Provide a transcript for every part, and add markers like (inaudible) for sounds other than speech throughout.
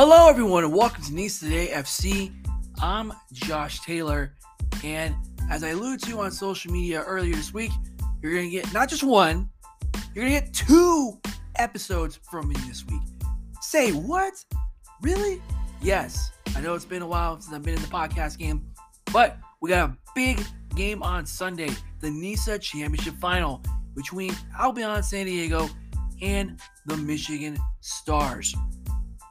Hello, everyone, and welcome to Nice Today FC. I'm Josh Taylor, and as I alluded to on social media earlier this week, you're going to get not just one, you're going to get two episodes from me this week. Say what? Really? Yes. I know it's been a while since I've been in the podcast game, but we got a big game on Sunday the NISA Championship Final between Albion San Diego and the Michigan Stars.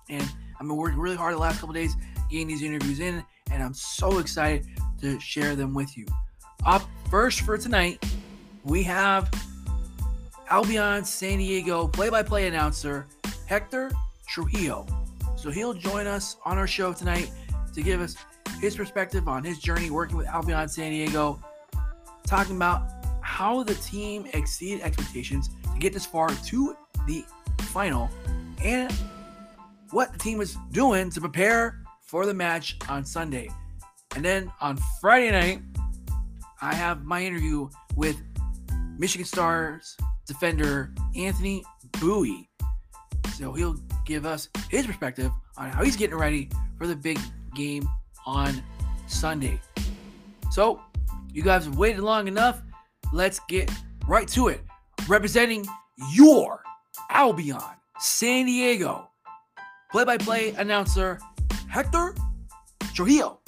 And I've been working really hard the last couple days getting these interviews in, and I'm so excited to share them with you. Up first for tonight, we have Albion San Diego play by play announcer Hector Trujillo. So he'll join us on our show tonight to give us his perspective on his journey working with Albion San Diego, talking about how the team exceeded expectations to get this far to the final and what the team was doing to prepare for the match on Sunday. And then on Friday night, I have my interview with Michigan Stars defender Anthony Bowie. So he'll give us his perspective on how he's getting ready for the big game on Sunday. So, you guys have waited long enough. Let's get right to it. Representing your Albion San Diego play by play announcer Hector Trujillo.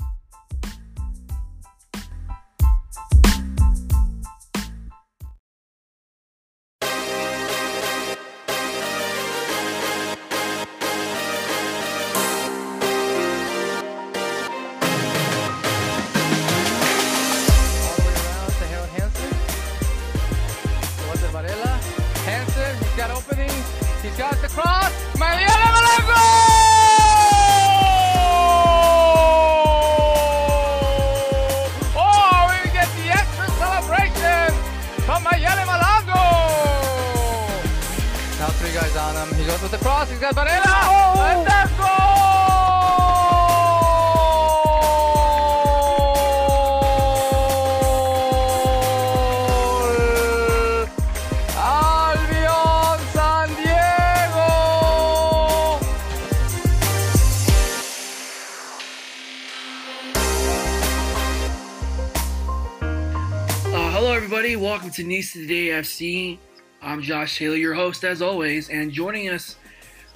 Welcome to Nice Today FC. I'm Josh Taylor, your host as always, and joining us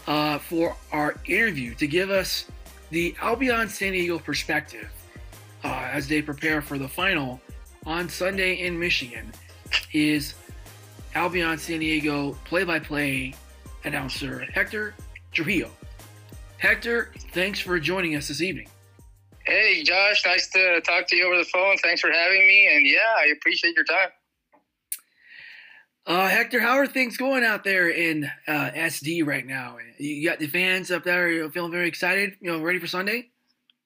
uh, for our interview to give us the Albion San Diego perspective uh, as they prepare for the final on Sunday in Michigan is Albion San Diego play-by-play announcer Hector Trujillo. Hector, thanks for joining us this evening. Hey, Josh, nice to talk to you over the phone. Thanks for having me. And yeah, I appreciate your time. Uh, Hector, how are things going out there in uh, SD right now? You got the fans up there feeling very excited, you know, ready for Sunday?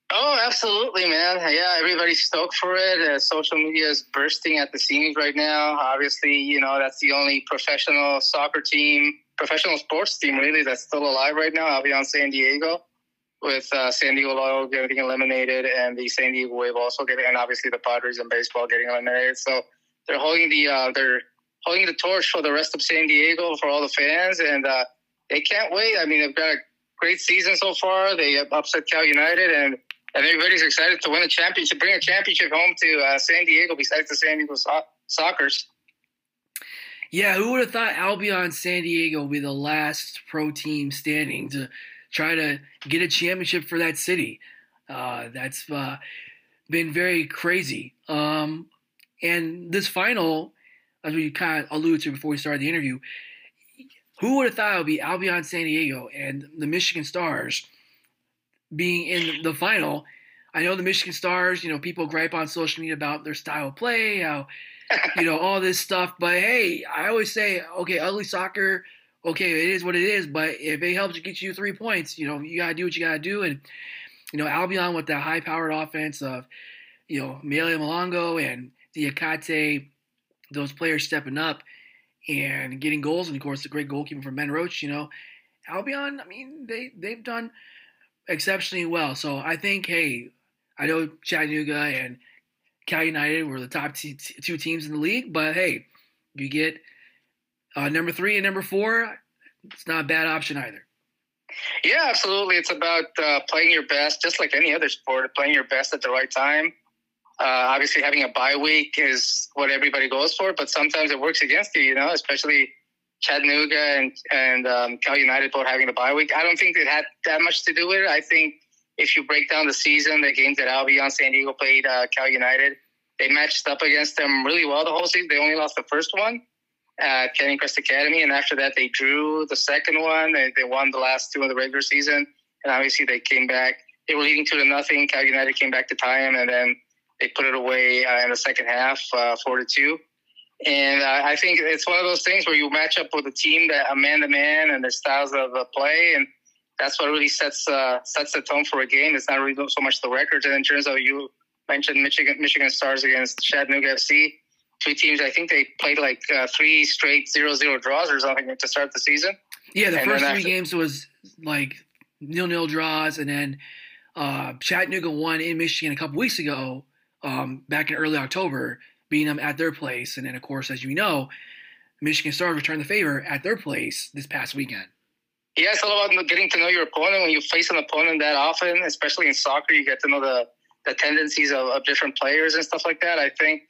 Oh, absolutely, man. Yeah, everybody's stoked for it. Uh, social media is bursting at the seams right now. Obviously, you know, that's the only professional soccer team, professional sports team, really, that's still alive right now. Albion San Diego with uh, San Diego Loyal getting eliminated and the San Diego Wave also getting, and obviously the Padres in baseball getting eliminated. So they're holding the, uh, they're, holding the torch for the rest of San Diego for all the fans, and uh, they can't wait. I mean, they've got a great season so far. They upset Cal United, and, and everybody's excited to win a championship, bring a championship home to uh, San Diego besides the San Diego so- Sockers. Yeah, who would have thought Albion San Diego would be the last pro team standing to try to get a championship for that city? Uh, that's uh, been very crazy. Um, and this final as we kind of alluded to before we started the interview, who would have thought it would be Albion San Diego and the Michigan Stars being in the final? I know the Michigan Stars, you know, people gripe on social media about their style of play, how, you know, all this stuff. But hey, I always say, okay, ugly soccer, okay, it is what it is. But if it helps you get you three points, you know, you got to do what you got to do. And, you know, Albion with that high powered offense of, you know, Mayela Malongo and Diakate those players stepping up and getting goals, and of course the great goalkeeper from Ben Roach. You know, Albion. I mean, they they've done exceptionally well. So I think, hey, I know Chattanooga and Cal United were the top t- two teams in the league, but hey, you get uh, number three and number four. It's not a bad option either. Yeah, absolutely. It's about uh, playing your best, just like any other sport, playing your best at the right time. Uh, obviously, having a bye week is what everybody goes for, but sometimes it works against you, you know, especially Chattanooga and, and um, Cal United both having the bye week. I don't think it had that much to do with it. I think if you break down the season, the games that Albion San Diego played uh, Cal United, they matched up against them really well the whole season. They only lost the first one at Canyon Crest Academy, and after that they drew the second one. They, they won the last two of the regular season, and obviously they came back. They were leading two to nothing. Cal United came back to tie them, and then they put it away uh, in the second half, uh, four to two. And uh, I think it's one of those things where you match up with a team that a man to man and their styles of uh, play, and that's what really sets uh, sets the tone for a game. It's not really so much the records. And in terms of you mentioned Michigan Michigan Stars against Chattanooga FC, two teams. I think they played like uh, three straight zero zero draws or something to start the season. Yeah, the and first three after- games was like nil nil draws, and then uh, Chattanooga won in Michigan a couple weeks ago, um, back in early October, beating them at their place, and then of course, as you know, Michigan Stars returned the favor at their place this past weekend. Yeah, it's all about getting to know your opponent. When you face an opponent that often, especially in soccer, you get to know the the tendencies of, of different players and stuff like that. I think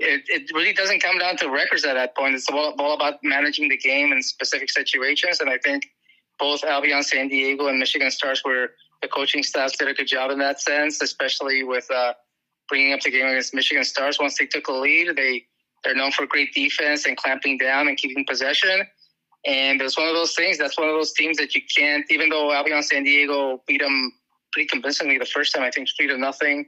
it, it really doesn't come down to records at that point. It's all, all about managing the game in specific situations. And I think both Albion San Diego and Michigan Stars were the coaching staffs did a good job in that sense, especially with uh, bringing up the game against Michigan Stars. Once they took a lead, they they're known for great defense and clamping down and keeping possession. And it's one of those things. That's one of those teams that you can't. Even though Albion San Diego beat them pretty convincingly the first time, I think three to nothing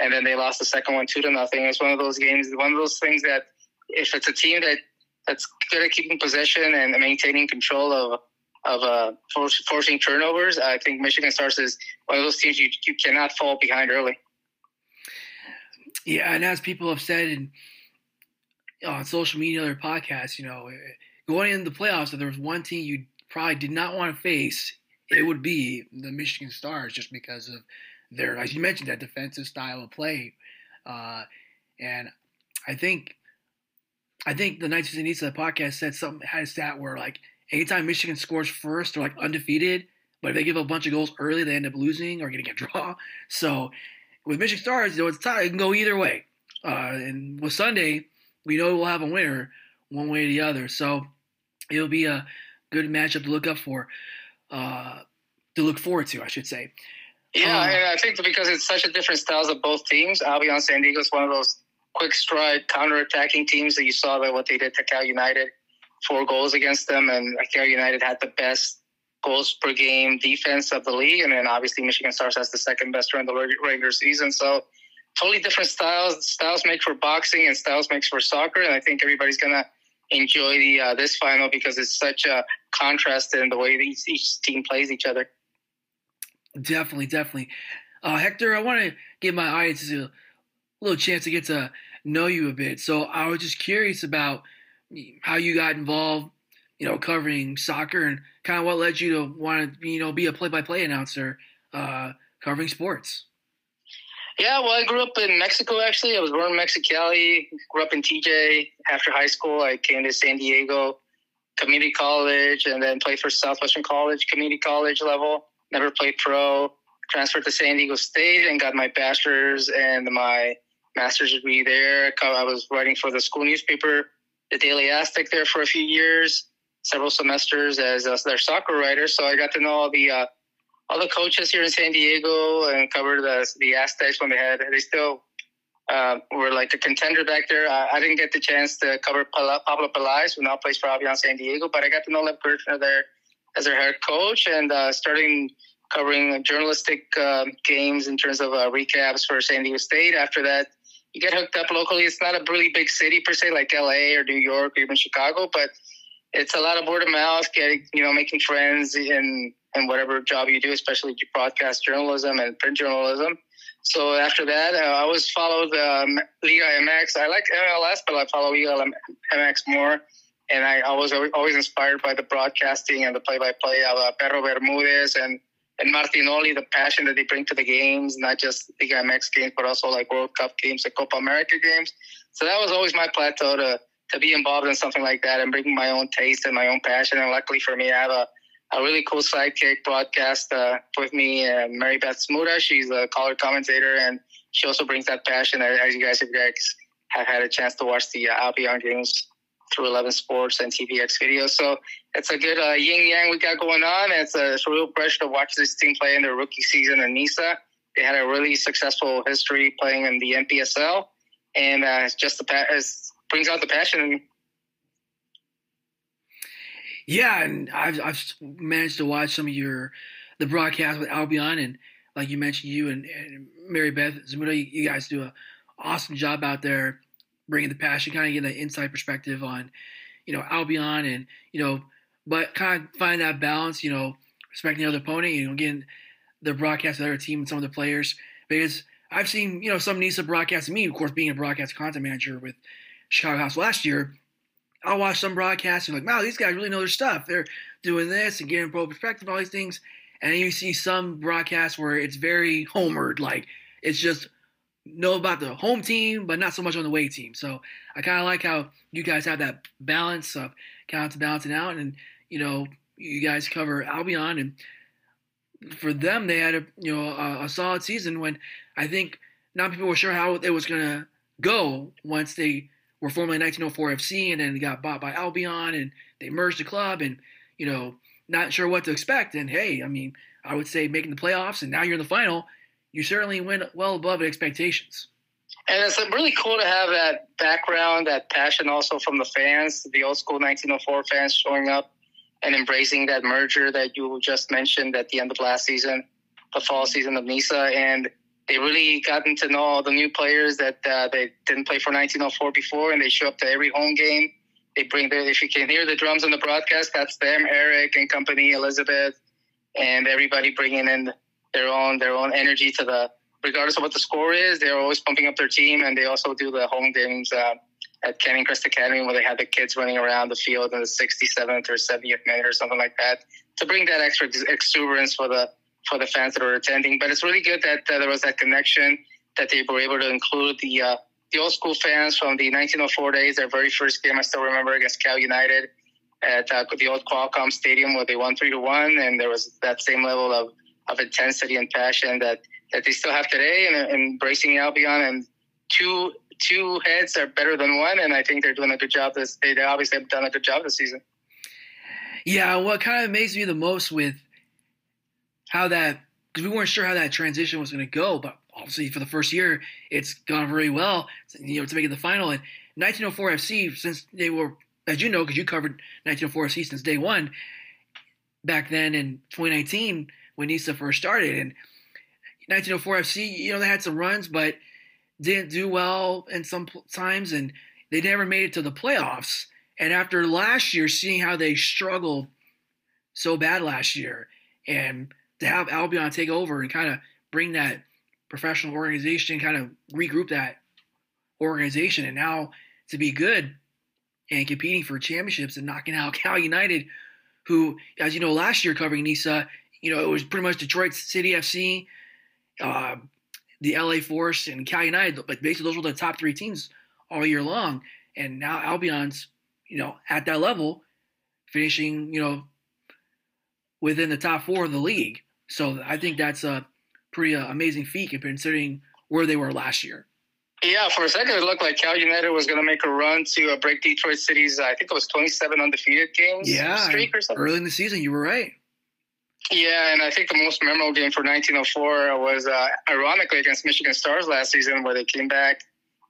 and then they lost the second one two to nothing. It's one of those games, one of those things that if it's a team that that's good at keeping possession and maintaining control of of uh, forcing turnovers, I think Michigan Stars is one of those teams you you cannot fall behind early. Yeah, and as people have said in, on social media or podcasts, you know, going into the playoffs, if there was one team you probably did not want to face, it would be the Michigan Stars, just because of their, as you mentioned, that defensive style of play. Uh, and I think, I think the Knights of Sanisa podcast said something had a stat where like anytime Michigan scores first, they're like undefeated. But if they give a bunch of goals early, they end up losing or getting a draw. (laughs) So with Michigan Stars, you know, it's tied. It can go either way. Uh, and with Sunday, we know we'll have a winner one way or the other. So it'll be a good matchup to look up for, uh, to look forward to, I should say. Yeah, um, I think because it's such a different styles of both teams. Albion San Diego is one of those quick stride counter-attacking teams that you saw that what they did to Cal United, four goals against them, and Cal United had the best goals per game defense of the league, and then obviously Michigan Stars has the second best during the regular season. So totally different styles. Styles make for boxing, and styles makes for soccer, and I think everybody's gonna enjoy the uh, this final because it's such a contrast in the way each, each team plays each other. Definitely, definitely. Uh, Hector, I want to give my audience a little chance to get to know you a bit. So I was just curious about how you got involved, you know, covering soccer and kind of what led you to want to, you know, be a play-by-play announcer uh, covering sports. Yeah, well, I grew up in Mexico. Actually, I was born in Mexicali. Grew up in TJ. After high school, I came to San Diego Community College, and then played for Southwestern College Community College level never played pro. Transferred to San Diego State and got my bachelor's and my master's degree there. I was writing for the school newspaper, the Daily Aztec, there for a few years, several semesters as, as their soccer writer. So I got to know all the uh, all the coaches here in San Diego and covered the the Aztecs when they had they still uh, were like a contender back there. I, I, didn't get the chance to cover Pablo Peláez, who now plays for Albion San Diego, but I got to know Lev Kirshner there as their head coach and uh, starting covering journalistic uh, games in terms of uh, recaps for San Diego State. After that, you get hooked up locally. It's not a really big city per se, like LA or New York or even Chicago, but it's a lot of word of mouth, getting you know, making friends in in whatever job you do, especially broadcast journalism and print journalism. So after that, uh, I always followed um, Liga MX. I like MLS, but I follow Liga MX more and I, was always inspired by the broadcasting and the play-by-play of uh, Perro Bermudez and and Martinoli, the passion that they bring to the games, not just Liga MX games, but also like World Cup games and Copa America games. So that was always my plateau to to be involved in something like that and bringing my own taste and my own passion. And luckily for me, I have a a really cool sidekick broadcast uh, with me, uh, Mary Beth Smuda. She's a color commentator, and she also brings that passion. As you guys have, have had a chance to watch the uh, Albion games through 11 Sports and TVX videos. So it's a good uh, yin yang we got going on. It's a, it's a real pleasure to watch this team play in their rookie season in NISA. They had a really successful history playing in the NPSL, and uh, just the it brings out the passion. Yeah, and I've I've managed to watch some of your the broadcast with Albion, and like you mentioned, you and, and Mary Beth Zamuda, you, you guys do a awesome job out there bringing the passion, kind of getting the inside perspective on, you know, Albion and, you know, but kind of find that balance, you know, respecting the other opponent, you know, getting the broadcast of the other team and some of the players. Because I've seen, you know, some NISA broadcasting me, of course, being a broadcast content manager with Chicago House last year. I watched some broadcasts and like, wow, these guys really know their stuff. They're doing this and getting pro perspective, all these things. And you see some broadcasts where it's very homered, like it's just know about the home team, but not so much on the away team. So I kind of like how you guys have that balance of kind of balancing out, and you know, you guys cover Albion, and for them, they had a you know a, a solid season. When I think not people were sure how it was gonna go once they were formerly 1904 FC, and then got bought by Albion, and they merged the club, and you know, not sure what to expect. And hey, I mean, I would say making the playoffs, and now you're in the final you certainly went well above expectations. And it's uh, really cool to have that background, that passion also from the fans, the old school 1904 fans showing up and embracing that merger that you just mentioned at the end of last season, the fall season of NISA. And they really gotten to know all the new players that uh, they didn't play for 1904 before, and they show up to every home game. They bring their, if you can hear the drums on the broadcast, that's them, Eric and company, Elizabeth, and everybody bringing in their own their own energy to the regardless of what the score is. They're always pumping up their team, and they also do the home games uh, at Canyon Crest Academy where they have the kids running around the field in the 67th or 70th minute or something like that to bring that extra exuberance for the for the fans that are attending. But it's really good that uh, there was that connection that they were able to include the uh, the old school fans from the 1904 days. Their very first game, I still remember against Cal United at uh, the old Qualcomm Stadium where they won three to one, and there was that same level of of intensity and passion that, that they still have today and embracing Albion and two two heads are better than one and I think they're doing a good job this they obviously have done a good job this season. Yeah, what kind of amazed me the most with how that because we weren't sure how that transition was going to go, but obviously for the first year it's gone very well. You know, to make it the final and 1904 FC since they were as you know because you covered 1904 FC since day one back then in 2019 when NISA first started. And 1904 FC, you know, they had some runs, but didn't do well in some times, and they never made it to the playoffs. And after last year, seeing how they struggled so bad last year, and to have Albion take over and kind of bring that professional organization, kind of regroup that organization, and now to be good and competing for championships and knocking out (laughs) Cal United, who, as you know, last year covering NISA, you know, it was pretty much Detroit City FC, uh, the LA Force, and Cal United. But basically, those were the top three teams all year long. And now Albion's, you know, at that level, finishing, you know, within the top four of the league. So I think that's a pretty uh, amazing feat considering where they were last year. Yeah, for a second it looked like Cal United was going to make a run to uh, break Detroit City's, I think it was 27 undefeated games yeah, streak or something. Early in the season, you were right. Yeah, and I think the most memorable game for 1904 was uh, ironically against Michigan Stars last season, where they came back.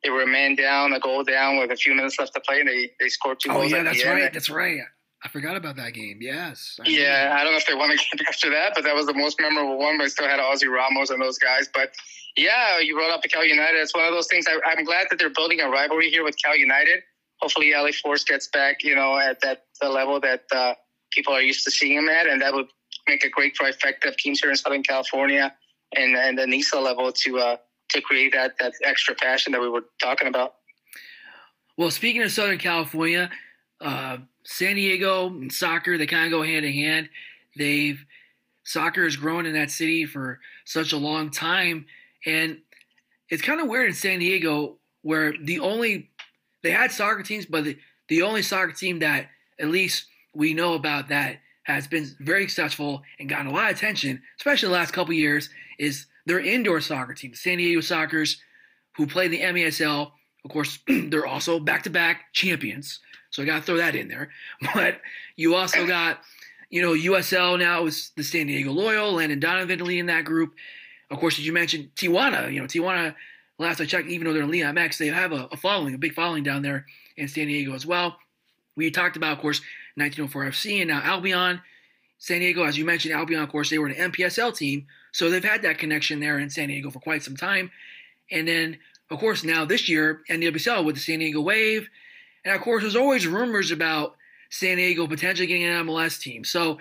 They were a man down, a goal down with a few minutes left to play, and they, they scored two oh, goals. Oh yeah, that's right. That's right. I forgot about that game. Yes. I yeah, I don't know if they won again (laughs) after that, but that was the most memorable one. But it still had Ozzy Ramos and those guys. But yeah, you brought up the Cal United. It's one of those things. I, I'm glad that they're building a rivalry here with Cal United. Hopefully, LA Force gets back, you know, at that the level that uh, people are used to seeing them at, and that would make a great trifecta of teams here in Southern California and and the NISA level to uh, to create that that extra passion that we were talking about. Well, speaking of Southern California, uh, San Diego and soccer they kind of go hand in hand. They've soccer has grown in that city for such a long time, and it's kind of weird in San Diego where the only they had soccer teams, but the, the only soccer team that at least we know about that has been very successful and gotten a lot of attention, especially the last couple years, is their indoor soccer team, San Diego Sockers, who play in the MASL. Of course, (clears throat) they're also back-to-back champions, so I got to throw that in there. (laughs) But you also got, you know, USL now is the San Diego Loyal, Landon Donovan leading that group. Of course, as you mentioned, Tijuana. You know, Tijuana. Last I checked, even though they're in Liga MX, they have a, a following, a big following down there in San Diego as well. We talked about, of course, 1904 FC and now Albion. San Diego, as you mentioned, Albion, of course, they were an MPSL team, so they've had that connection there in San Diego for quite some time. And then, of course, now this year, NWSL with the San Diego Wave. And of course, there's always rumors about San Diego potentially getting an MLS team. So,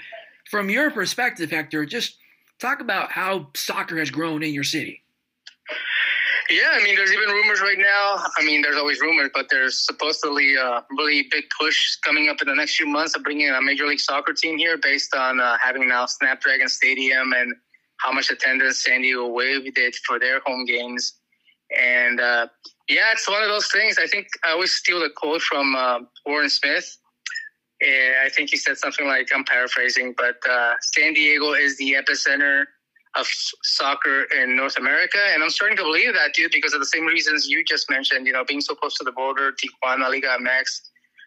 from your perspective, Hector, just talk about how soccer has grown in your city. Yeah, I mean, there's even rumors right now. I mean, there's always rumors, but there's supposedly a really big push coming up in the next few months of bringing a Major League Soccer team here based on uh, having now Snapdragon Stadium and how much attendance San Diego Wave did for their home games. And uh, yeah, it's one of those things. I think I always steal a quote from uh, Warren Smith. I think he said something like, I'm paraphrasing, but uh, San Diego is the epicenter of soccer in North America. And I'm starting to believe that, dude, because of the same reasons you just mentioned, you know, being so close to the border, Tijuana, Liga MX,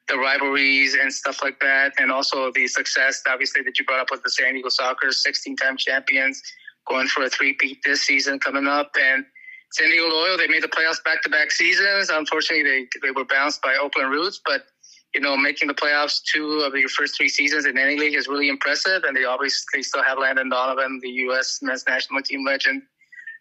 the rivalries and stuff like that. And also the success, obviously, that you brought up with the San Diego Sockers, 16 time champions, going for a three-peat this season coming up. And San Diego Loyal, they made the playoffs back to back seasons. Unfortunately, they, they were bounced by Oakland Roots, but you know, making the playoffs two of your first three seasons in any league is really impressive. And they obviously still have Landon Donovan, the U.S. men's national team legend,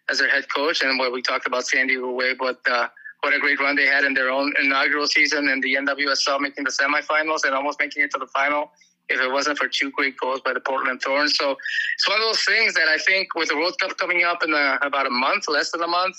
as their head coach. And what we talked about San Diego Wave, but uh, what a great run they had in their own inaugural season in the NWSL, making the semifinals and almost making it to the final. If it wasn't for two great goals by the Portland Thorns, so it's one of those things that I think with the World Cup coming up in a, about a month, less than a month,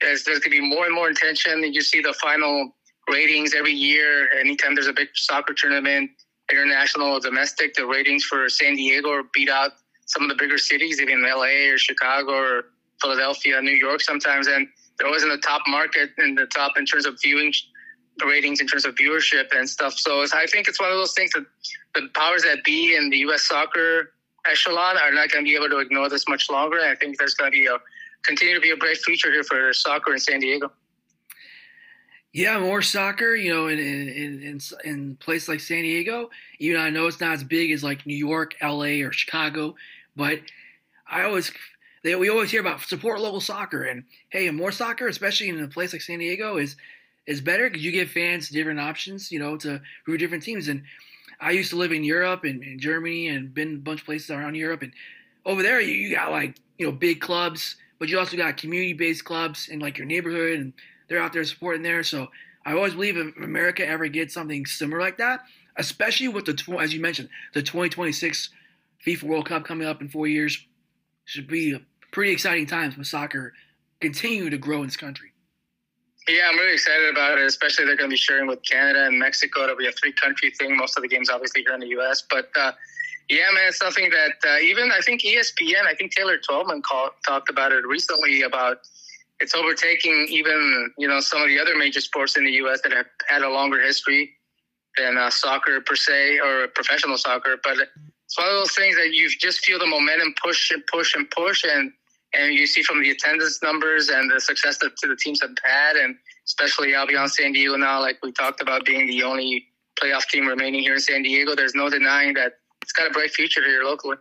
there's, there's going to be more and more attention. You see the final ratings every year. Anytime there's a big soccer tournament, international or domestic, the ratings for San Diego beat out some of the bigger cities, even LA or Chicago or Philadelphia, New York sometimes. And they're always in the top market in the top in terms of viewing ratings, in terms of viewership and stuff. So I think it's one of those things that the powers that be in the U.S. soccer echelon are not going to be able to ignore this much longer. I think there's going to be a continue to be a bright future here for soccer in San Diego. Yeah, more soccer, you know, in in in in place like San Diego. Even I know it's not as big as like New York, L.A., or Chicago, but I always they, we always hear about support local soccer and hey, more soccer, especially in a place like San Diego, is is better because you give fans different options, you know, to root different teams. And I used to live in Europe and Germany and been a bunch of places around Europe, and over there you, you got like you know big clubs, but you also got community based clubs in like your neighborhood and they're out there supporting there. So I always believe if America ever gets something similar like that, especially with the as you mentioned the 2026 FIFA World Cup coming up in four years, should be a pretty exciting times with soccer continue to grow in this country. Yeah, I'm really excited about it. Especially they're going to be sharing with Canada and Mexico. It'll be a three-country thing. Most of the games, obviously, here in the U.S. But uh, yeah, man, it's something that uh, even I think ESPN, I think Taylor Twellman called, talked about it recently about it's overtaking even you know some of the other major sports in the U.S. that have had a longer history than uh, soccer per se or professional soccer. But it's one of those things that you just feel the momentum push and push and push, and and you see from the attendance numbers and the success that the teams have had, and especially Albion San Diego now, like we talked about being the only playoff team remaining here in San Diego. There's no denying that it's got a bright future here locally.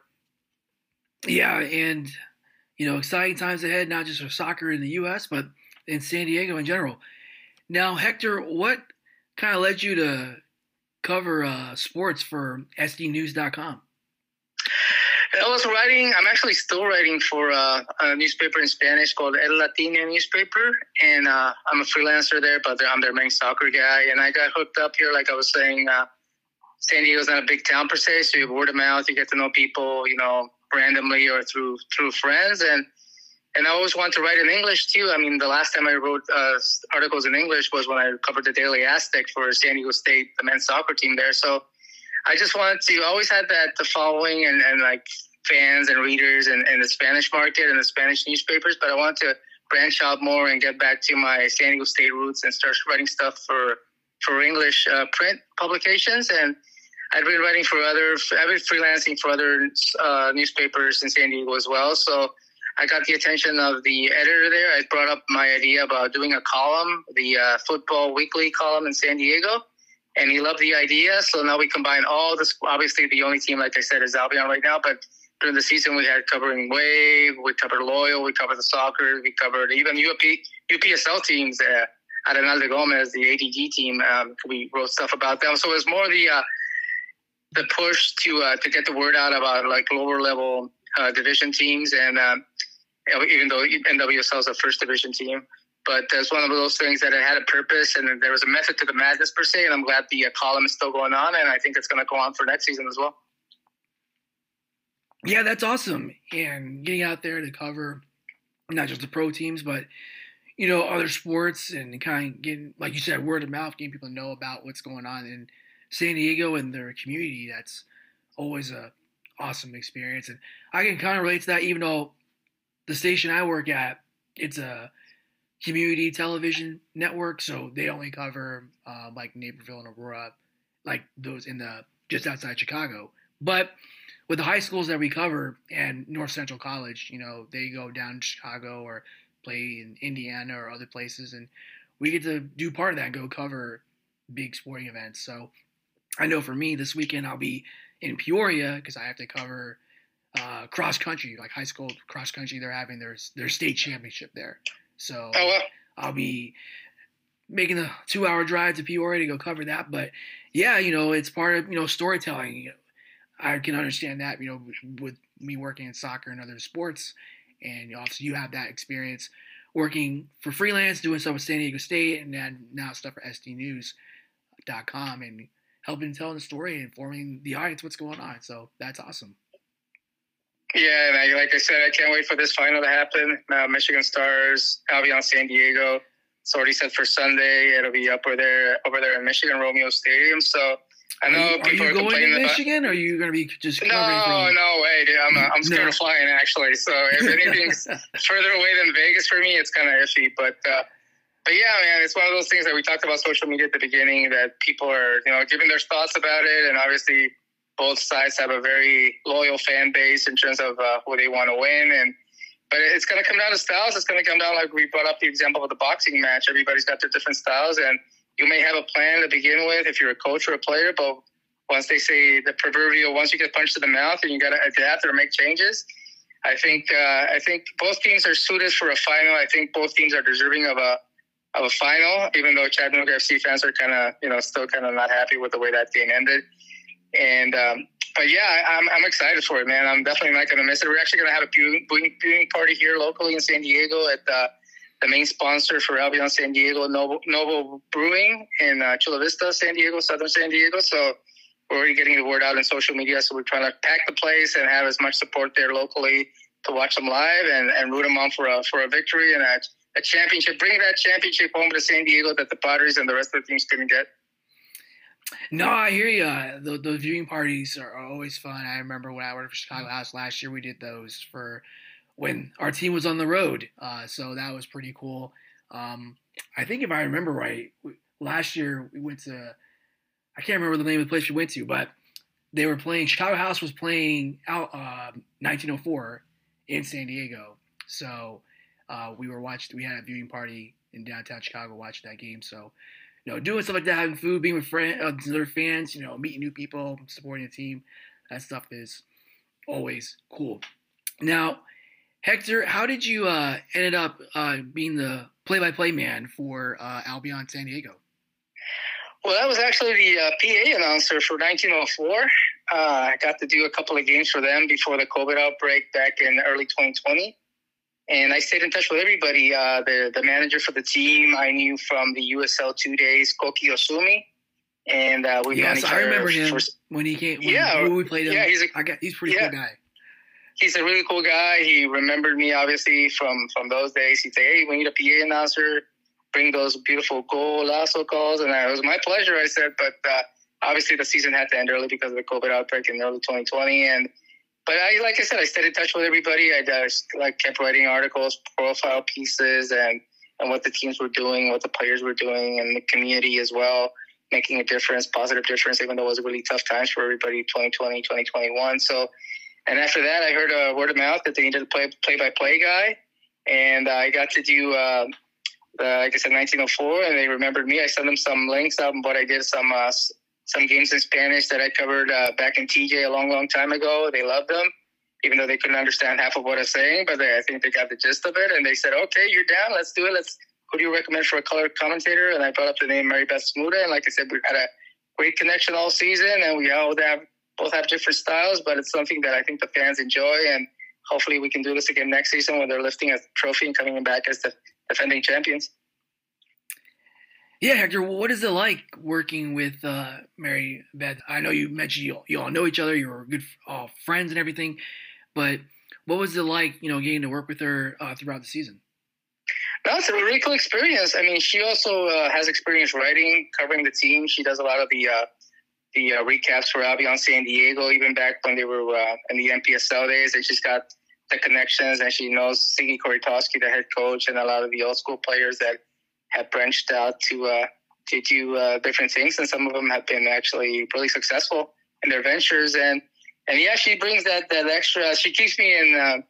Yeah, and you know, exciting times ahead, not just for soccer in the U.S., but in San Diego in general. Now, Hector, what kind of led you to cover uh, sports for SDNews.com? I was writing. I'm actually still writing for uh, a newspaper in Spanish called El Latino newspaper, and uh, I'm a freelancer there. But I'm their main soccer guy, and I got hooked up here. Like I was saying, uh, San Diego's not a big town per se, so you word of mouth. You get to know people. You know, randomly or through through friends and and I always want to write in English too. I mean, the last time I wrote uh, articles in English was when I covered the Daily Aztec for San Diego State, the men's soccer team there. So I just wanted to always had that the following and, and like fans and readers and, and the Spanish market and the Spanish newspapers, but I wanted to branch out more and get back to my San Diego State roots and start writing stuff for for English uh, print publications and I'd been writing for other, I've been freelancing for other uh, newspapers in San Diego as well. So I got the attention of the editor there. I brought up my idea about doing a column, the uh, Football Weekly column in San Diego, and he loved the idea. So now we combine all this. Obviously, the only team, like I said, is Albion right now, but during the season we had covering Wave, we covered Loyal, we covered the soccer, we covered even UP, UPSL teams. Uh, Arenal de Gomez, the ADG team, um, we wrote stuff about them. So it was more the uh, the push to uh, to get the word out about like lower level uh, division teams, and um, even though NWSL is a first division team, but it's one of those things that it had a purpose and there was a method to the madness per se. And I'm glad the uh, column is still going on, and I think it's going to go on for next season as well. Yeah, that's awesome, and getting out there to cover not just the pro teams, but you know other sports and kind of getting, like you said, word of mouth, getting people to know about what's going on in San Diego and their community. That's always a awesome experience, and I can kind of relate to that, even though the station I work at, it's a community television network, so they only cover uh, like Naperville and Aurora, like those in the just outside Chicago. But with the high schools that we cover and North Central College, you know, they go down to Chicago or play in Indiana or other places, and we get to do part of that and go cover big sporting events. So I know for me this weekend I'll be in Peoria because I have to cover uh, cross country, like high school cross country. They're having their their state championship there, so oh, well. I'll be making the two hour drive to Peoria to go cover that. But yeah, you know, it's part of you know storytelling. You know, I can understand that. You know, with me working in soccer and other sports, and obviously you have that experience working for freelance, doing stuff with San Diego State, and then now stuff for SDNews.com and helping tell the story and informing the audience what's going on. So that's awesome. Yeah, and I, like I said, I can't wait for this final to happen. Uh, Michigan Stars, Albion San Diego. It's already set for Sunday. It'll be up over there, over there in Michigan Romeo Stadium. So I know are you, people are, you are going to Michigan? Or are you going to be just no, from... no way, dude. I'm, I'm scared no. of flying actually. So if (laughs) anything's further away than Vegas for me, it's kind of iffy. But uh, but yeah, man, it's one of those things that we talked about social media at the beginning that people are you know giving their thoughts about it, and obviously both sides have a very loyal fan base in terms of uh, who they want to win and but it's going to come down to styles. It's going to come down like we brought up the example of the boxing match. Everybody's got their different styles and you may have a plan to begin with if you're a coach or a player but once they say the proverbial once you get punched in the mouth and you got to adapt or make changes i think uh, i think both teams are suited for a final. I think both teams are deserving of a of a final even though chattanooga fc fans are kind of you know still kind of not happy with the way that game ended and um, but yeah, I'm, I'm excited for it, man. I'm definitely not going to miss it. We're actually going to have a viewing, viewing party here locally in San Diego at the, the main sponsor for Albion San Diego, Noble Brewing in uh, Chula Vista, San Diego, southern San Diego. So we're already getting the word out in social media. So we're trying to pack the place and have as much support there locally to watch them live and, and root them on for a, for a victory and a, a championship. Bring that championship home to San Diego that the Padres and the rest of the teams couldn't get. No, I hear you. The, the viewing parties are, always fun. I remember when I worked for Chicago House last year, we did those for when our team was on the road. Uh, so that was pretty cool. Um, I think if I remember right, we, last year we went to, I can't remember the name of the place we went to, but they were playing, Chicago House was playing out uh, 1904 in San Diego. So uh, we were watched, we had a viewing party in downtown Chicago watching that game. So you know, doing stuff like that, having food, being with friends, uh, other fans, you know, meeting new people, supporting a team, that stuff is always cool. Now, Hector, how did you uh, ended up uh, being the play-by-play man for uh, Albion San Diego? Well, that was actually the uh, PA announcer for 1904. Uh, I got to do a couple of games for them before the COVID outbreak back in early 2020 and I stayed in touch with everybody. Uh, the the manager for the team I knew from the USL two days, Koki Osumi, and uh, we yes, I remember him for, when he came. When, yeah, when we played him. Yeah, he's a, I got, he's a pretty yeah, cool guy. He's a really cool guy. He remembered me obviously from from those days. He'd say, "Hey, we need a PA announcer. Bring those beautiful goal lasso calls." And it was my pleasure. I said, but uh, obviously the season had to end early because of the COVID outbreak in early 2020, and but I, like I said, I stayed in touch with everybody. I just like kept writing articles, profile pieces, and and what the teams were doing, what the players were doing, and the community as well. making a difference, positive difference, even though it was really tough times for everybody 2020, 2021. So, and after that, I heard a word of mouth that they needed a play play by play guy, and I got to do. Uh, the, like I said, 1904, and they remembered me. I sent them some links of what I did, some uh, some games in Spanish that I covered uh, back in TJ a long, long time ago. They loved them, even though they couldn't understand half of what I was saying, but they, I think they got the gist of it, and they said, "Okay, you're down. Let's do it. Let's who do you recommend for a color commentator? And I brought up the name Mary Beth Smuda. And like I said, we've had a great connection all season and we all have, both have different styles, but it's something that I think the fans enjoy. And hopefully we can do this again next season when they're lifting a trophy and coming back as the defending champions. Yeah, Hector, what is it like working with uh, Mary Beth? I know you mentioned you, you all know each other, you're good uh, friends and everything, but what was it like, you know, getting to work with her uh, throughout the season? It's a really cool experience. I mean, she also uh, has experience writing, covering the team. She does a lot of the uh, the uh, recaps for Albion San Diego, even back when they were in the NPSL days. And she's got the connections, and she knows Ziggy Korytovsky, the head coach, and a lot of the old school players that have branched out to uh, to do uh, different things. And some of them have been actually really successful in their ventures. And and yeah, she brings that that extra. She keeps me in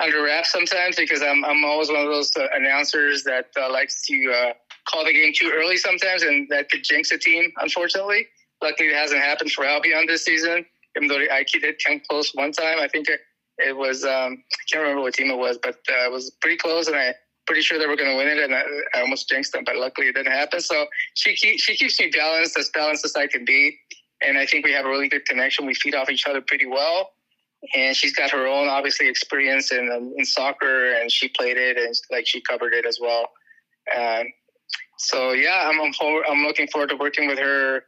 under wraps sometimes because I'm I'm always one of those uh, announcers that uh, likes to uh, call the game too early sometimes, and that could jinx a team. Unfortunately, luckily it hasn't happened for Albion this season. Even though I did come close one time, I think it, it was um, I can't remember what team it was, but uh, it was pretty close, and I pretty sure they were going to win it, and I, I, almost jinxed them, but luckily it didn't happen. So she keep, she keeps me balanced, as balanced as I can be, and I think we have a really good connection. We feed off each other pretty well and she's got her own obviously experience in um, in soccer, and she played it and like she covered it as well. Um, so yeah, I'm I'm, I'm looking forward to working with her.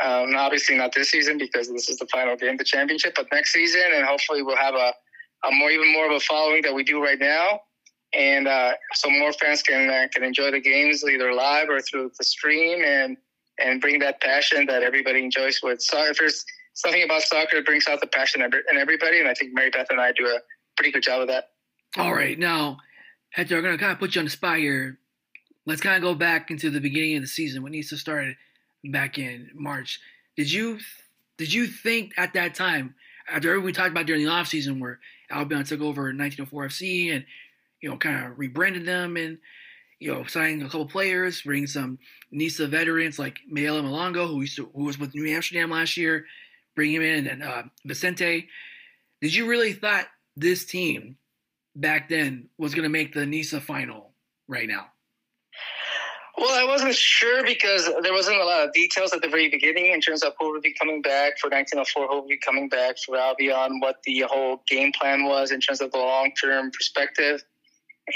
Um, obviously not this season because this is the final game, the championship, but next season, and hopefully we'll have a, a more even more of a following that we do right now, and uh, so more fans can uh, can enjoy the games either live or through the stream, and and bring that passion that everybody enjoys with. So if there's something about soccer that brings out the passion in everybody, and I think Mary Beth and I do a pretty good job of that. All right, now Hector, I'm gonna kind of put you on the spot here. Let's kind of go back into the beginning of the season when Nisa started back in March. Did you did you think at that time, after everything we talked about during the off season, where Albion took over 1904 FC and you know kind of rebranded them and you know signing a couple players, bringing some Nisa veterans like Mayela Malongo, who used to, who was with New Amsterdam last year, bring him in, and uh, Vicente. Did you really thought this team back then was going to make the NISA final right now? Well, I wasn't sure because there wasn't a lot of details at the very beginning in terms of who would be coming back for 1904, who would be coming back for Albion, what the whole game plan was in terms of the long term perspective.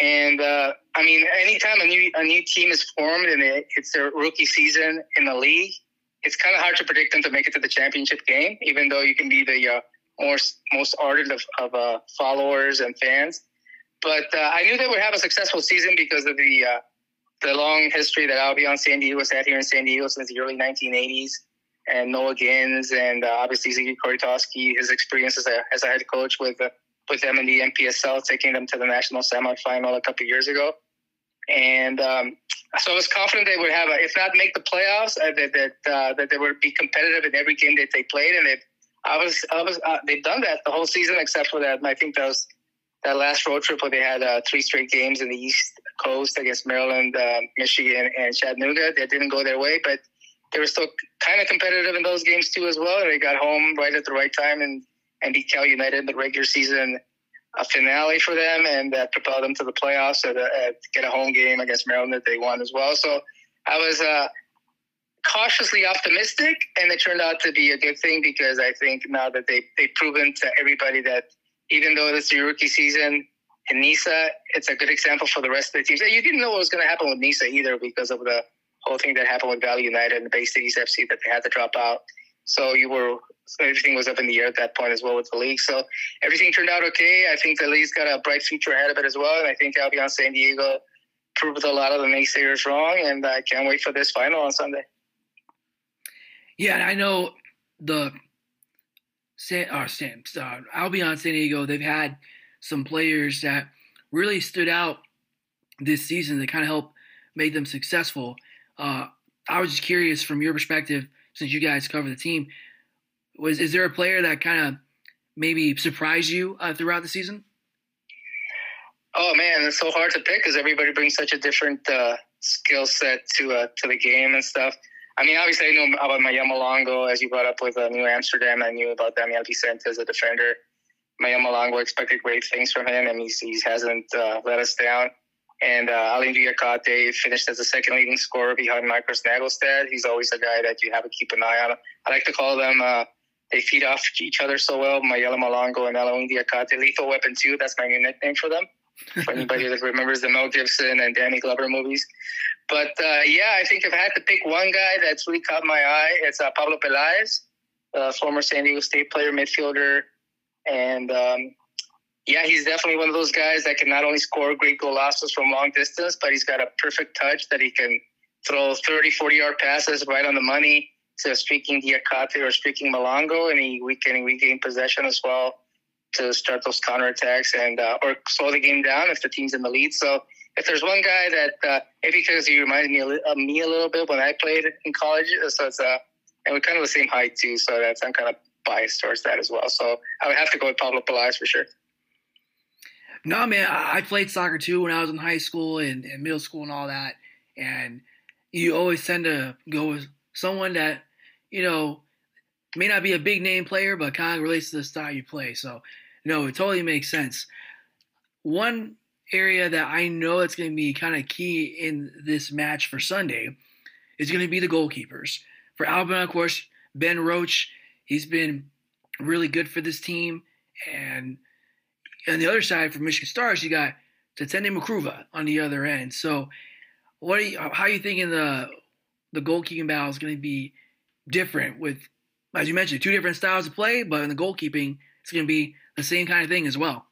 And uh, I mean, anytime a new a new team is formed and it, it's their rookie season in the league, it's kind of hard to predict them to make it to the championship game, even though you can be the uh, most most ardent of, of uh, followers and fans. But uh, I knew they would have a successful season because of the uh, the long history that Albion San Diego has had here in San Diego since the early 1980s, and Noah Gins, and uh, obviously Ziggy Korytovsky, his experience as a, as a head coach with with them in the NPSL, taking them to the national semifinal a couple years ago. And um, so I was confident they would have, a, if not make the playoffs, uh, that that, uh, that they would be competitive in every game that they played, and it, I was, I was, uh, they've done that the whole season except for that. And I think that was that last road trip where they had uh, three straight games in the East Coast against Maryland, uh, Michigan, and Chattanooga. That didn't go their way, but they were still kind of competitive in those games too as well. They got home right at the right time and and beat Cal United in the regular season a finale for them and that propelled them to the playoffs to, uh, get a home game against Maryland that they won as well. So I was uh, cautiously optimistic, and it turned out to be a good thing because I think now that they they've proven to everybody that even though this is your rookie season in NISA, it's a good example for the rest of the teams. You didn't know what was going to happen with NISA either because of the whole thing that happened with Valley United and the Bay Cities FC that they had to drop out. So you were everything was up in the air at that point as well with the league. So everything turned out okay. I think the league's got a bright future ahead of it as well. And I think Albion San Diego proved a lot of the naysayers wrong. And I can't wait for this final on Sunday. Yeah, I know the San, uh, San, uh, Albion San Diego, they've had some players that really stood out this season that kind of helped make them successful. Uh, I was just curious from your perspective, since you guys cover the team, was is there a player that kind of maybe surprised you uh, throughout the season? Oh man, it's so hard to pick because everybody brings such a different uh, skill set to uh, to the game and stuff. I mean, obviously, I know about Mayela Malongo, as you brought up with uh, New Amsterdam. I knew about Daniel Vicente as a defender. Mayela Malongo expected great things from him, and he's, he hasn't uh, let us down. And uh, Alain Diakate finished as the second leading scorer behind Marcus Naglestad. He's always a guy that you have to keep an eye on. I like to call them, uh, they feed off each other so well, Mayela Malongo and Alain Diakate. Lethal Weapon 2, that's my new nickname for them. for anybody that remembers the Mel Gibson and Danny Glover movies. But uh, yeah, I think if I had to pick one guy that's really caught my eye, it's uh, Pablo Peláez, uh, former San Diego State player, midfielder, and um, yeah, he's definitely one of those guys that can not only score great golazos from long distance, but he's got a perfect touch that he can throw 30, 40 yard passes right on the money to Streaking Diakate or Streaking Malongo, and he we can regain possession as well to start those counterattacks and uh, or slow the game down if the team's in the lead. So if there's one guy that uh, because he reminded me of me a little bit when I played in college, so it's uh, and we're kind of the same height too, so that's I'm kind of biased towards that as well. So I would have to go with Pablo Peláez for sure. No, man, I played soccer too when I was in high school and, and middle school and all that, and you always tend to go with someone that you know may not be a big name player, but kind of relates to the style you play. So no, it totally makes sense. One area that I know it's going to be kind of key in this match for Sunday is going to be the goalkeepers. For Albion, of course, Ben Roach, he's been really good for this team. And on the other side, for Michigan Stars, you got Tatenda Mkuruva on the other end. So, what are you, how are you thinking the the goalkeeping battle is going to be different with, as you mentioned, two different styles of play, but in the goalkeeping, it's going to be the same kind of thing as well.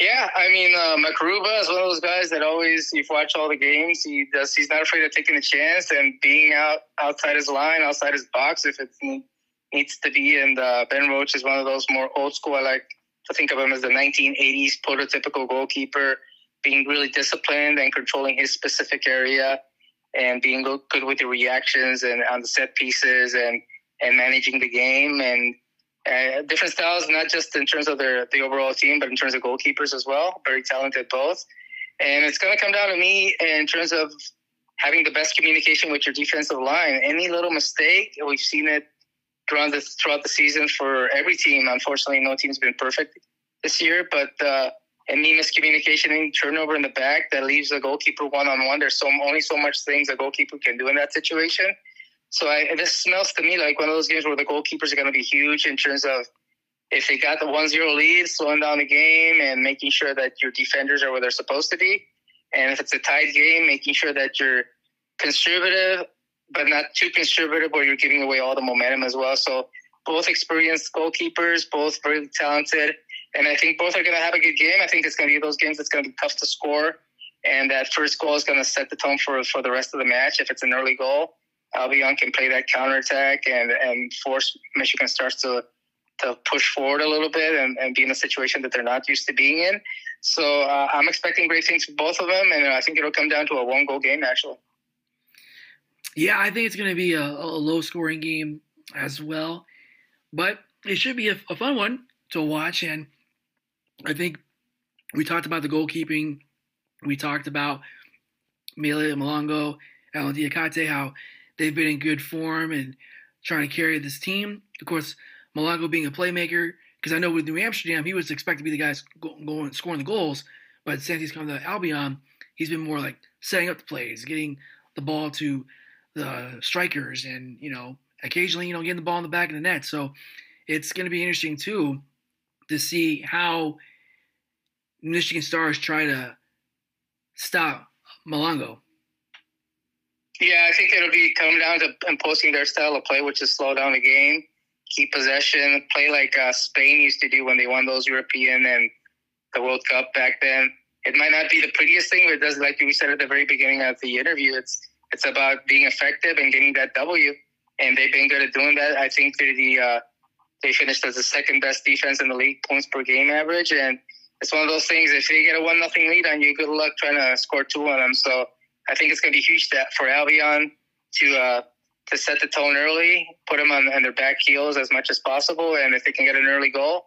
Yeah, I mean, uh, Mkuruva is one of those guys that always, you've watched all the games, he does. He's not afraid of taking a chance and being out outside his line, outside his box if it needs to be. And uh, Ben Roach is one of those more old school. I like to think of him as the 1980s prototypical goalkeeper, being really disciplined and controlling his specific area, and being good with the reactions and on the set pieces and and managing the game and uh, different styles, not just in terms of their the overall team, but in terms of goalkeepers as well. Very talented both, and it's going to come down to me in terms of having the best communication with your defensive line. Any little mistake, we've seen it throughout the throughout the season for every team. Unfortunately, no team's been perfect this year, but uh, any miscommunication, any turnover in the back that leaves the goalkeeper one on one. There's so only so much things a goalkeeper can do in that situation. So I, this smells to me like one of those games where the goalkeepers are going to be huge in terms of if they got the 1-0 lead, slowing down the game and making sure that your defenders are where they're supposed to be. And if it's a tied game, making sure that you're conservative, but not too conservative where you're giving away all the momentum as well. So both experienced goalkeepers, both very talented. And I think both are going to have a good game. I think it's going to be those games that's going to be tough to score. And that first goal is going to set the tone for, for the rest of the match if it's an early goal. Albion can play that counterattack and, and force Michigan Stars to to push forward a little bit and, and be in a situation that they're not used to being in. So uh, I'm expecting great things for both of them, and I think it'll come down to a one goal game actually. Yeah, I think it's going to be a, a low scoring game as well, but it should be a, a fun one to watch. And I think we talked about the goalkeeping. We talked about Mayela Malongo, Alain Diakate, how they've been in good form and trying to carry this team. Of course, Malongo being a playmaker, because I know with New Amsterdam, he was expected to be the guy going scoring the goals, but since he's come to Albion, he's been more like setting up the plays, getting the ball to the strikers, and you know, occasionally, you know, getting the ball in the back of the net. So it's going to be interesting too to see how Michigan Stars try to stop Malongo yeah, I think it'll be coming down to imposing their style of play, which is slow down the game, keep possession, play like uh, Spain used to do when they won those European and the World Cup back then. It might not be the prettiest thing, but it does, like we said at the very beginning of the interview, it's it's about being effective and getting that W. And they've been good at doing that. I think they're the uh, they finished as the second best defense in the league points per game average, and it's one of those things. If they get a one nothing lead on you, good luck trying to score two on them. So I think it's going to be huge for Albion to uh, to set the tone early, put them on, on their back heels as much as possible, and if they can get an early goal,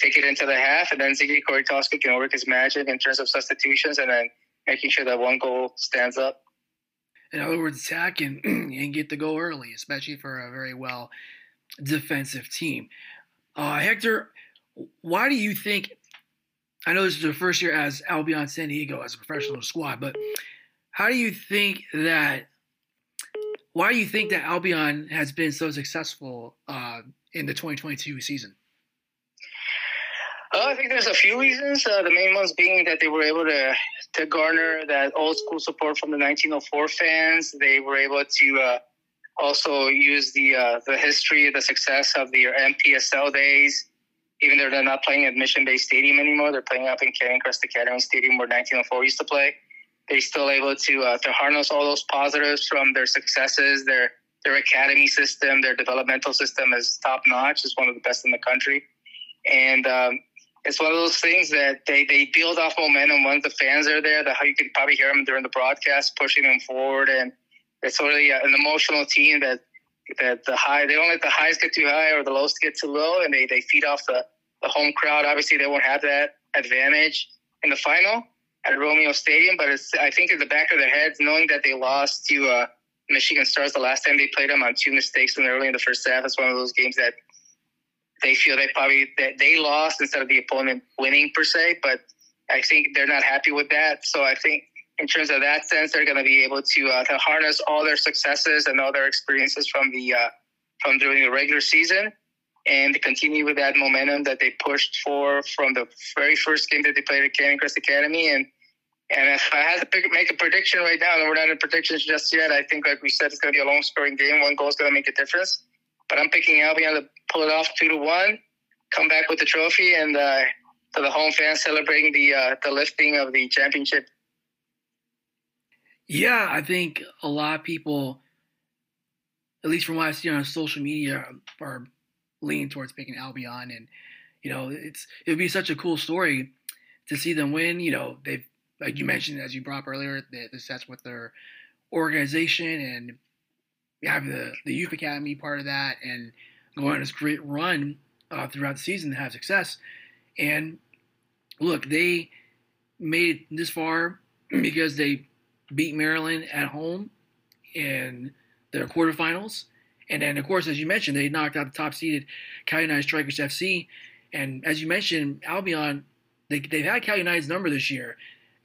take it into the half, and then Ziggy Korytoski can work his magic in terms of substitutions, and then making sure that one goal stands up. In other words, attack and, (clears throat) and get the goal early, especially for a very well defensive team. Uh, Hector, why do you think? I know this is the first year as Albion San Diego as a professional squad, but how do you think that? Why do you think that Albion has been so successful uh, in the 2022 season? Uh, I think there's a few reasons. Uh, the main ones being that they were able to to garner that old school support from the 1904 fans. They were able to uh, also use the uh, the history, the success of the MPSL days. Even though they're not playing at Mission Bay Stadium anymore, they're playing up in Canyon Crest Academy Stadium where 1904 used to play. They're still able to uh, to harness all those positives from their successes. Their their academy system, their developmental system is top notch. It's one of the best in the country, and um, it's one of those things that they, they build off momentum once the fans are there. That how you can probably hear them during the broadcast pushing them forward, and it's really an emotional team that that the high they don't let the highs get too high or the lows get too low, and they, they feed off the, the home crowd. Obviously, they won't have that advantage in the final at Romeo Stadium, but it's I think in the back of their heads, knowing that they lost to uh, Michigan Stars the last time they played them on two mistakes in early in the first half. It's one of those games that they feel they probably that they lost instead of the opponent winning per se. But I think they're not happy with that. So I think in terms of that sense, they're going to be able to uh, to harness all their successes and all their experiences from the uh, from during the regular season and continue with that momentum that they pushed for from the very first game that they played at Canyon Crest Academy. And and if I had to pick, make a prediction right now, and we're not in predictions just yet, I think, like we said, it's going to be a long scoring game. One goal is going to make a difference. But I'm picking Albion to pull it off two to one, come back with the trophy, and uh, to the home fans celebrating the uh, the lifting of the championship. Yeah, I think a lot of people, at least from what I see on social media, are leaning towards picking Albion, and you know, it's it would be such a cool story to see them win. You know, they've like you mentioned as you brought up earlier, the sets with their organization and have the, the youth academy part of that and go on this great run uh, throughout the season to have success. And look, they made it this far (clears throat) because they beat Maryland at home in their quarterfinals. And then, of course, as you mentioned, they knocked out the top seeded Cal United Strikers FC. And as you mentioned, Albion, they, they've had Cal United's number this year.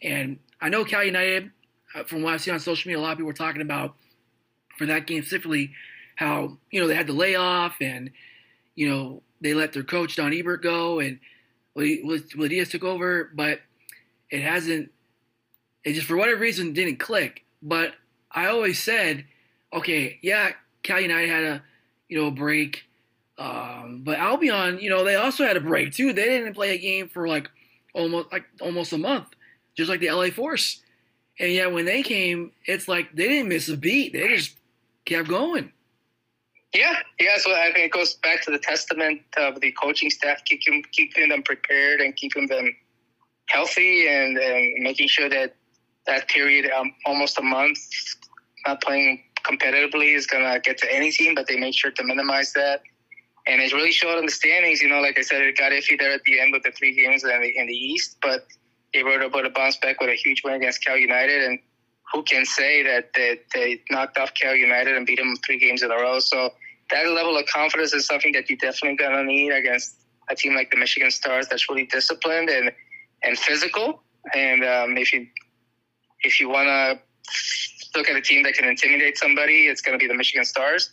And I know Cal United, uh, from what I've seen on social media, a lot of people were talking about for that game specifically, how you know they had the layoff and you know they let their coach Don Ebert go and Diaz took over, but it hasn't. It just for whatever reason didn't click. But I always said, okay, yeah, Cal United had a you know a break, um, but Albion, you know, they also had a break too. They didn't play a game for like almost like almost a month, just like the LA Force. And yet when they came, it's like they didn't miss a beat. They just kept going. Yeah, yeah. So I think it goes back to the testament of the coaching staff keeping keeping them prepared and keeping them healthy and, and making sure that that period, um, almost a month, not playing competitively, is gonna get to any team. But they made sure to minimize that, and it really showed in the standings. You know, like I said, it got iffy there at the end with the three games in the, in the East, but they were able to bounce back with a huge win against Cal United and who can say that they, they knocked off Cal United and beat them three games in a row? So that level of confidence is something that you definitely gonna need against a team like the Michigan Stars that's really disciplined and and physical. And um, if you if you want to look at a team that can intimidate somebody, it's going to be the Michigan Stars.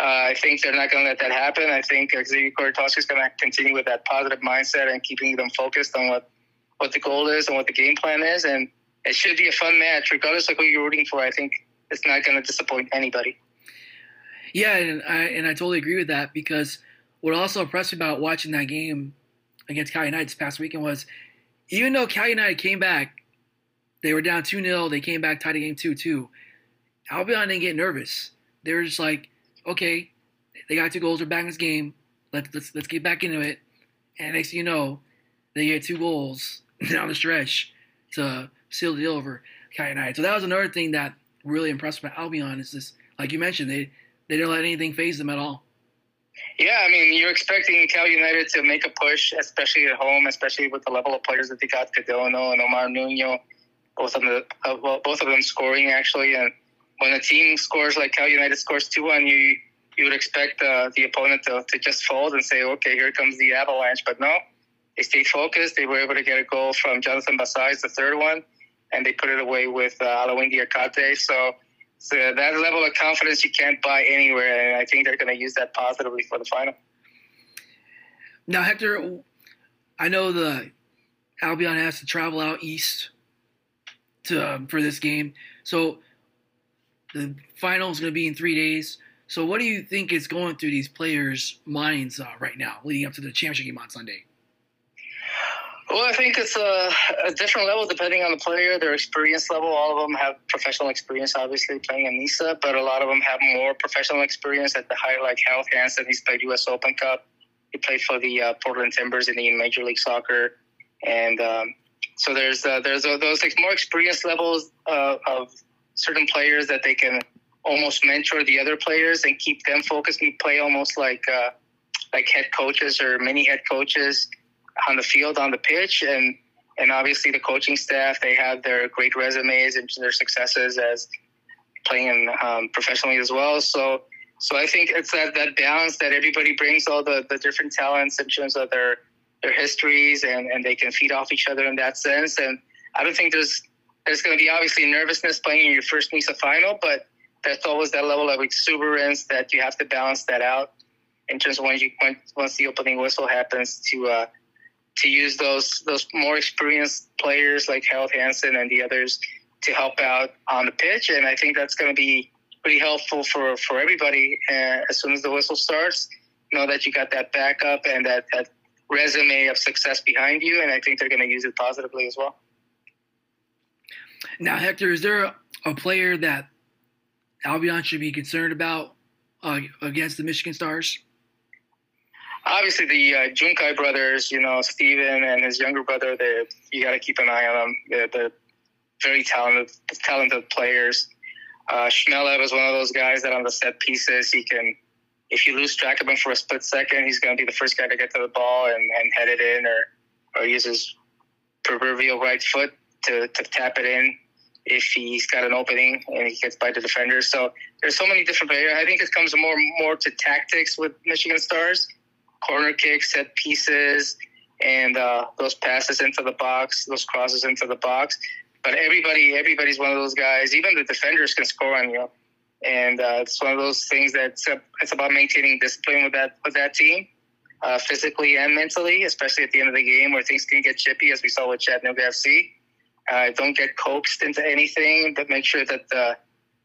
Uh, I think they're not going to let that happen. I think Xavier Korytoski is going to continue with that positive mindset and keeping them focused on what, what the goal is and what the game plan is. And it should be a fun match, regardless of who you're rooting for. I think it's not going to disappoint anybody. Yeah, and I and I totally agree with that because what also impressed me about watching that game against Cal United this past weekend was even though Cal United came back, they were down 2 0, they came back, tied the game 2 2. Albion didn't get nervous. They were just like, okay, they got two goals, they're back in this game. Let's, let's, let's get back into it. And next thing you know, they get two goals (laughs) down the stretch to seal the deal over Cal United. So that was another thing that really impressed me about Albion is this, like you mentioned, they they didn't let anything phase them at all. Yeah, I mean, you're expecting Cal United to make a push, especially at home, especially with the level of players that they got, Cardona and Omar Nuno, both of them, uh, well, both of them scoring actually. And when a team scores like Cal United scores two one, you you would expect uh, the opponent to, to just fold and say, okay, here comes the avalanche. But no, they stayed focused. They were able to get a goal from Jonathan Basais, the third one, and they put it away with uh, Alain Diakate. So so that level of confidence you can't buy anywhere, and I think they're going to use that positively for the final. Now, Hector, I know the Albion has to travel out east to um, for this game, so the final is going to be in three days. So, what do you think is going through these players' minds uh, right now, leading up to the championship game on Sunday? Well, I think it's a, a, different level depending on the player, their experience level. All of them have professional experience, obviously, playing in NISA, but a lot of them have more professional experience at the higher, like Harold Hansen. He's played U.S. Open Cup. He played for the uh, Portland Timbers in the Major League Soccer. And um, so there's uh, there's uh, those like more experience levels uh, of certain players that they can almost mentor the other players and keep them focused and play almost like uh, like head coaches or mini head coaches on the field, on the pitch, and and obviously the coaching staff they have their great resumes and their successes as playing um, professionally as well. So so I think it's that that balance that everybody brings all the the different talents in terms of their their histories and and they can feed off each other in that sense. And I don't think there's there's going to be obviously nervousness playing in your first NISA final, but there's always that level of exuberance that you have to balance that out in terms of when you when, once the opening whistle happens to uh, to use those those more experienced players like Harold Hansen and the others to help out on the pitch, and I think that's going to be pretty helpful for for everybody. Uh, as soon as the whistle starts, know that you got that backup and that that resume of success behind you, and I think they're going to use it positively as well. Now, Hector, is there a player that Albion should be concerned about uh, against the Michigan Stars? Obviously the uh, Junkai brothers, you know, Steven and his younger brother, they you got to keep an eye on them. They're, they're very talented, talented players. Uh, Shmelev is one of those guys that on the set pieces, he can, if you lose track of him for a split second, he's going to be the first guy to get to the ball and, and head it in or, or use his proverbial right foot to, to tap it in if he's got an opening and he gets by the defenders. So there's so many different players. I think it comes more more to tactics with Michigan Stars corner kicks, set pieces, and uh, those passes into the box, those crosses into the box. But everybody, everybody's one of those guys. Even the defenders can score on you, and uh, it's one of those things that it's about maintaining discipline with that with that team, uh, physically and mentally, especially at the end of the game where things can get chippy, as we saw with Chattanooga FC. Uh, don't get coaxed into anything, but make sure that the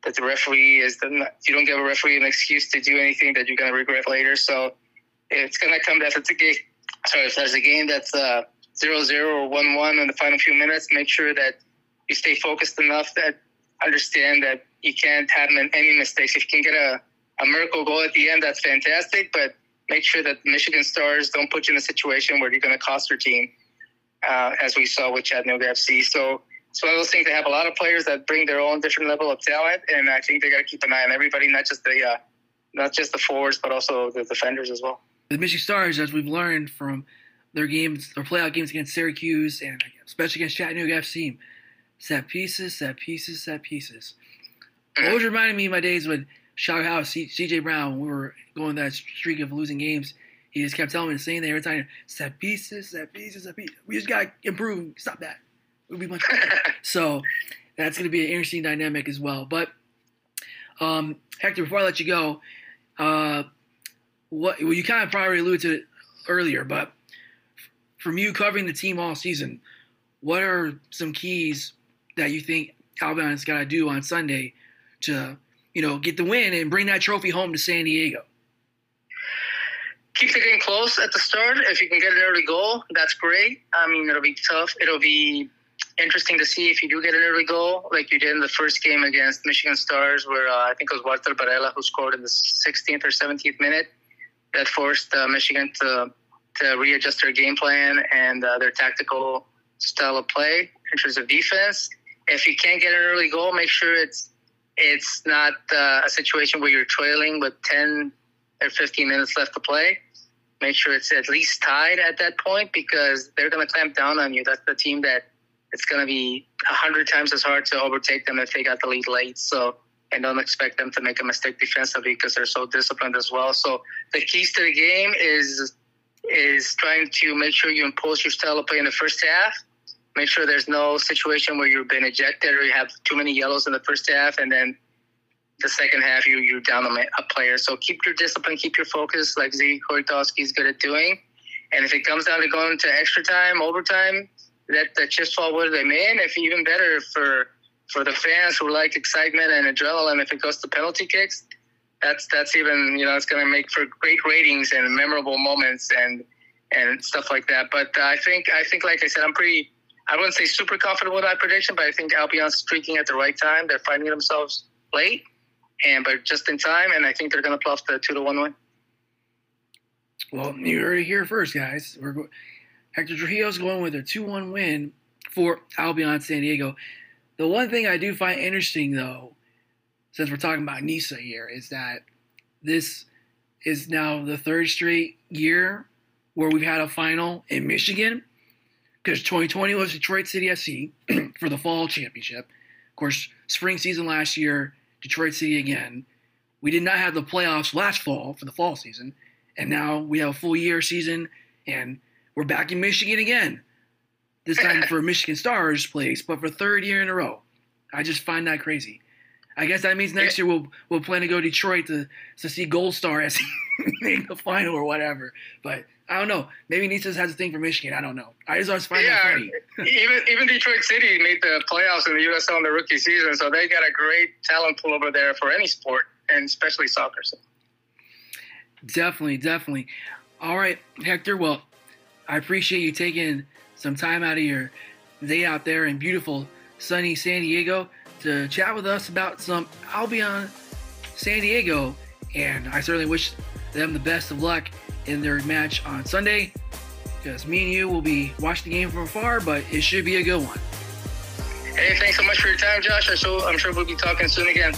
that the referee is the, you don't give a referee an excuse to do anything that you're going to regret later. So it's going to come down. If it's a game, sorry, if there's a game that's uh, zero zero or one one in the final few minutes, make sure that you stay focused enough that understand that you can't have any mistakes. If you can get a, a miracle goal at the end, that's fantastic. But make sure that Michigan Stars don't put you in a situation where you're going to cost your team, uh, as we saw with Chattanooga FC. So it's one of those things. They have a lot of players that bring their own different level of talent, and I think they got to keep an eye on everybody, not just the uh, not just the forwards, but also the defenders as well the Michigan Stars, as we've learned from their games, their playoff games against Syracuse and especially against Chattanooga FC, set pieces, set pieces, set pieces. Always reminded me of my days with Shout House, CJ Brown, when we were going that streak of losing games. He just kept telling me the same thing every time. Set pieces, set pieces, set pieces. We just got to improve. Stop that. It'll be much better. (laughs) so that's going to be an interesting dynamic as well. But um, Hector, before I let you go, uh, what well you kind of probably alluded to it earlier, but from you covering the team all season, what are some keys that you think Albion's got to do on Sunday to you know get the win and bring that trophy home to San Diego? Keep the game close at the start. If you can get an early goal, that's great. I mean, it'll be tough. It'll be interesting to see if you do get an early goal, like you did in the first game against Michigan Stars, where uh, I think it was Walter Barella who scored in the 16th or 17th minute that forced uh, Michigan to to readjust their game plan and uh, their tactical style of play in terms of defense. If you can't get an early goal, make sure it's it's not uh, a situation where you're trailing with 10 or 15 minutes left to play. Make sure it's at least tied at that point because they're going to clamp down on you. That's the team that it's going to be a hundred times as hard to overtake them if they got the lead late. So, and don't expect them to make a mistake defensively because they're so disciplined as well. So, the keys to the game is is trying to make sure you impose your style of play in the first half. Make sure there's no situation where you've been ejected or you have too many yellows in the first half, and then the second half you you're down a player. So keep your discipline, keep your focus, like Ziggy Korytoski is good at doing. And if it comes down to going to extra time, overtime, let the chips fall where they may. And if even better for for the fans who like excitement and adrenaline, if it goes to penalty kicks, that's that's even you know it's going to make for great ratings and memorable moments and and stuff like that. But uh, I think I think like I said, I'm pretty. I wouldn't say super confident with my prediction, but I think Albion's streaking at the right time. They're finding themselves late, and but just in time, and I think they're going to off the two to one win. Well, you heard it here first, guys. We're go- Hector Trujillo's going with a 2 1 win for Albion San Diego. The one thing I do find interesting, though, since we're talking about NISA here, is that this is now the third straight year where we've had a final in Michigan because 2020 was Detroit City FC (clears throat) for the fall championship. Of course, spring season last year, Detroit City again. We did not have the playoffs last fall for the fall season, and now we have a full year season, and we're back in Michigan again. This time for Michigan Stars place, but for third year in a row. I just find that crazy. I guess that means next year we'll we'll plan to go to Detroit to to see Gold Star as (laughs) make the final or whatever. But I don't know. Maybe NISA's has a thing for Michigan. I don't know. I just always find yeah, that funny. even even Detroit City made the playoffs in the USL in the rookie season, so they got a great talent pool over there for any sport, and especially soccer. So. Definitely, definitely. All right, Hector. Well, I appreciate you taking some time out of your day out there in beautiful, sunny San Diego to chat with us about some Albion San Diego. And I certainly wish them the best of luck in their match on Sunday because me and you will be watching the game from afar, but it should be a good one. Hey, thanks so much for your time, Josh. I'm sure we'll be talking soon again.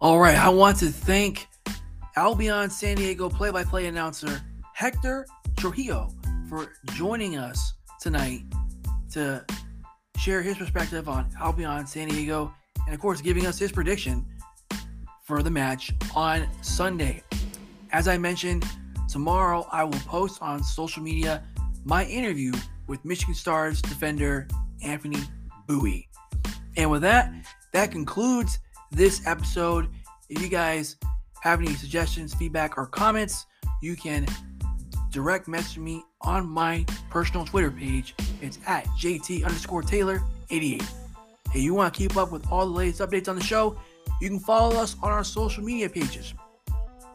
All right, I want to thank Albion San Diego play by play announcer Hector Trujillo for joining us tonight to share his perspective on Albion San Diego and, of course, giving us his prediction for the match on Sunday. As I mentioned, tomorrow I will post on social media my interview with Michigan Stars defender Anthony Bowie. And with that, that concludes this episode. If you guys have any suggestions, feedback, or comments, you can direct message me on my personal Twitter page. It's at JT underscore Taylor 88. If you want to keep up with all the latest updates on the show, you can follow us on our social media pages.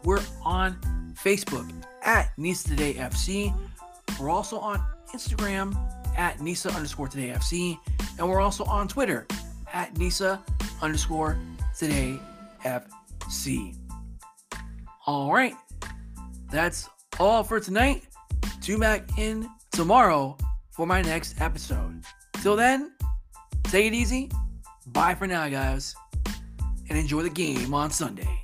We're on Facebook at Nisa Today FC. We're also on Instagram at Nisa underscore Today FC. And we're also on Twitter at Nisa underscore Today FC. All right, that's all for tonight. Tune back in tomorrow for my next episode. Till then, take it easy. Bye for now, guys, and enjoy the game on Sunday.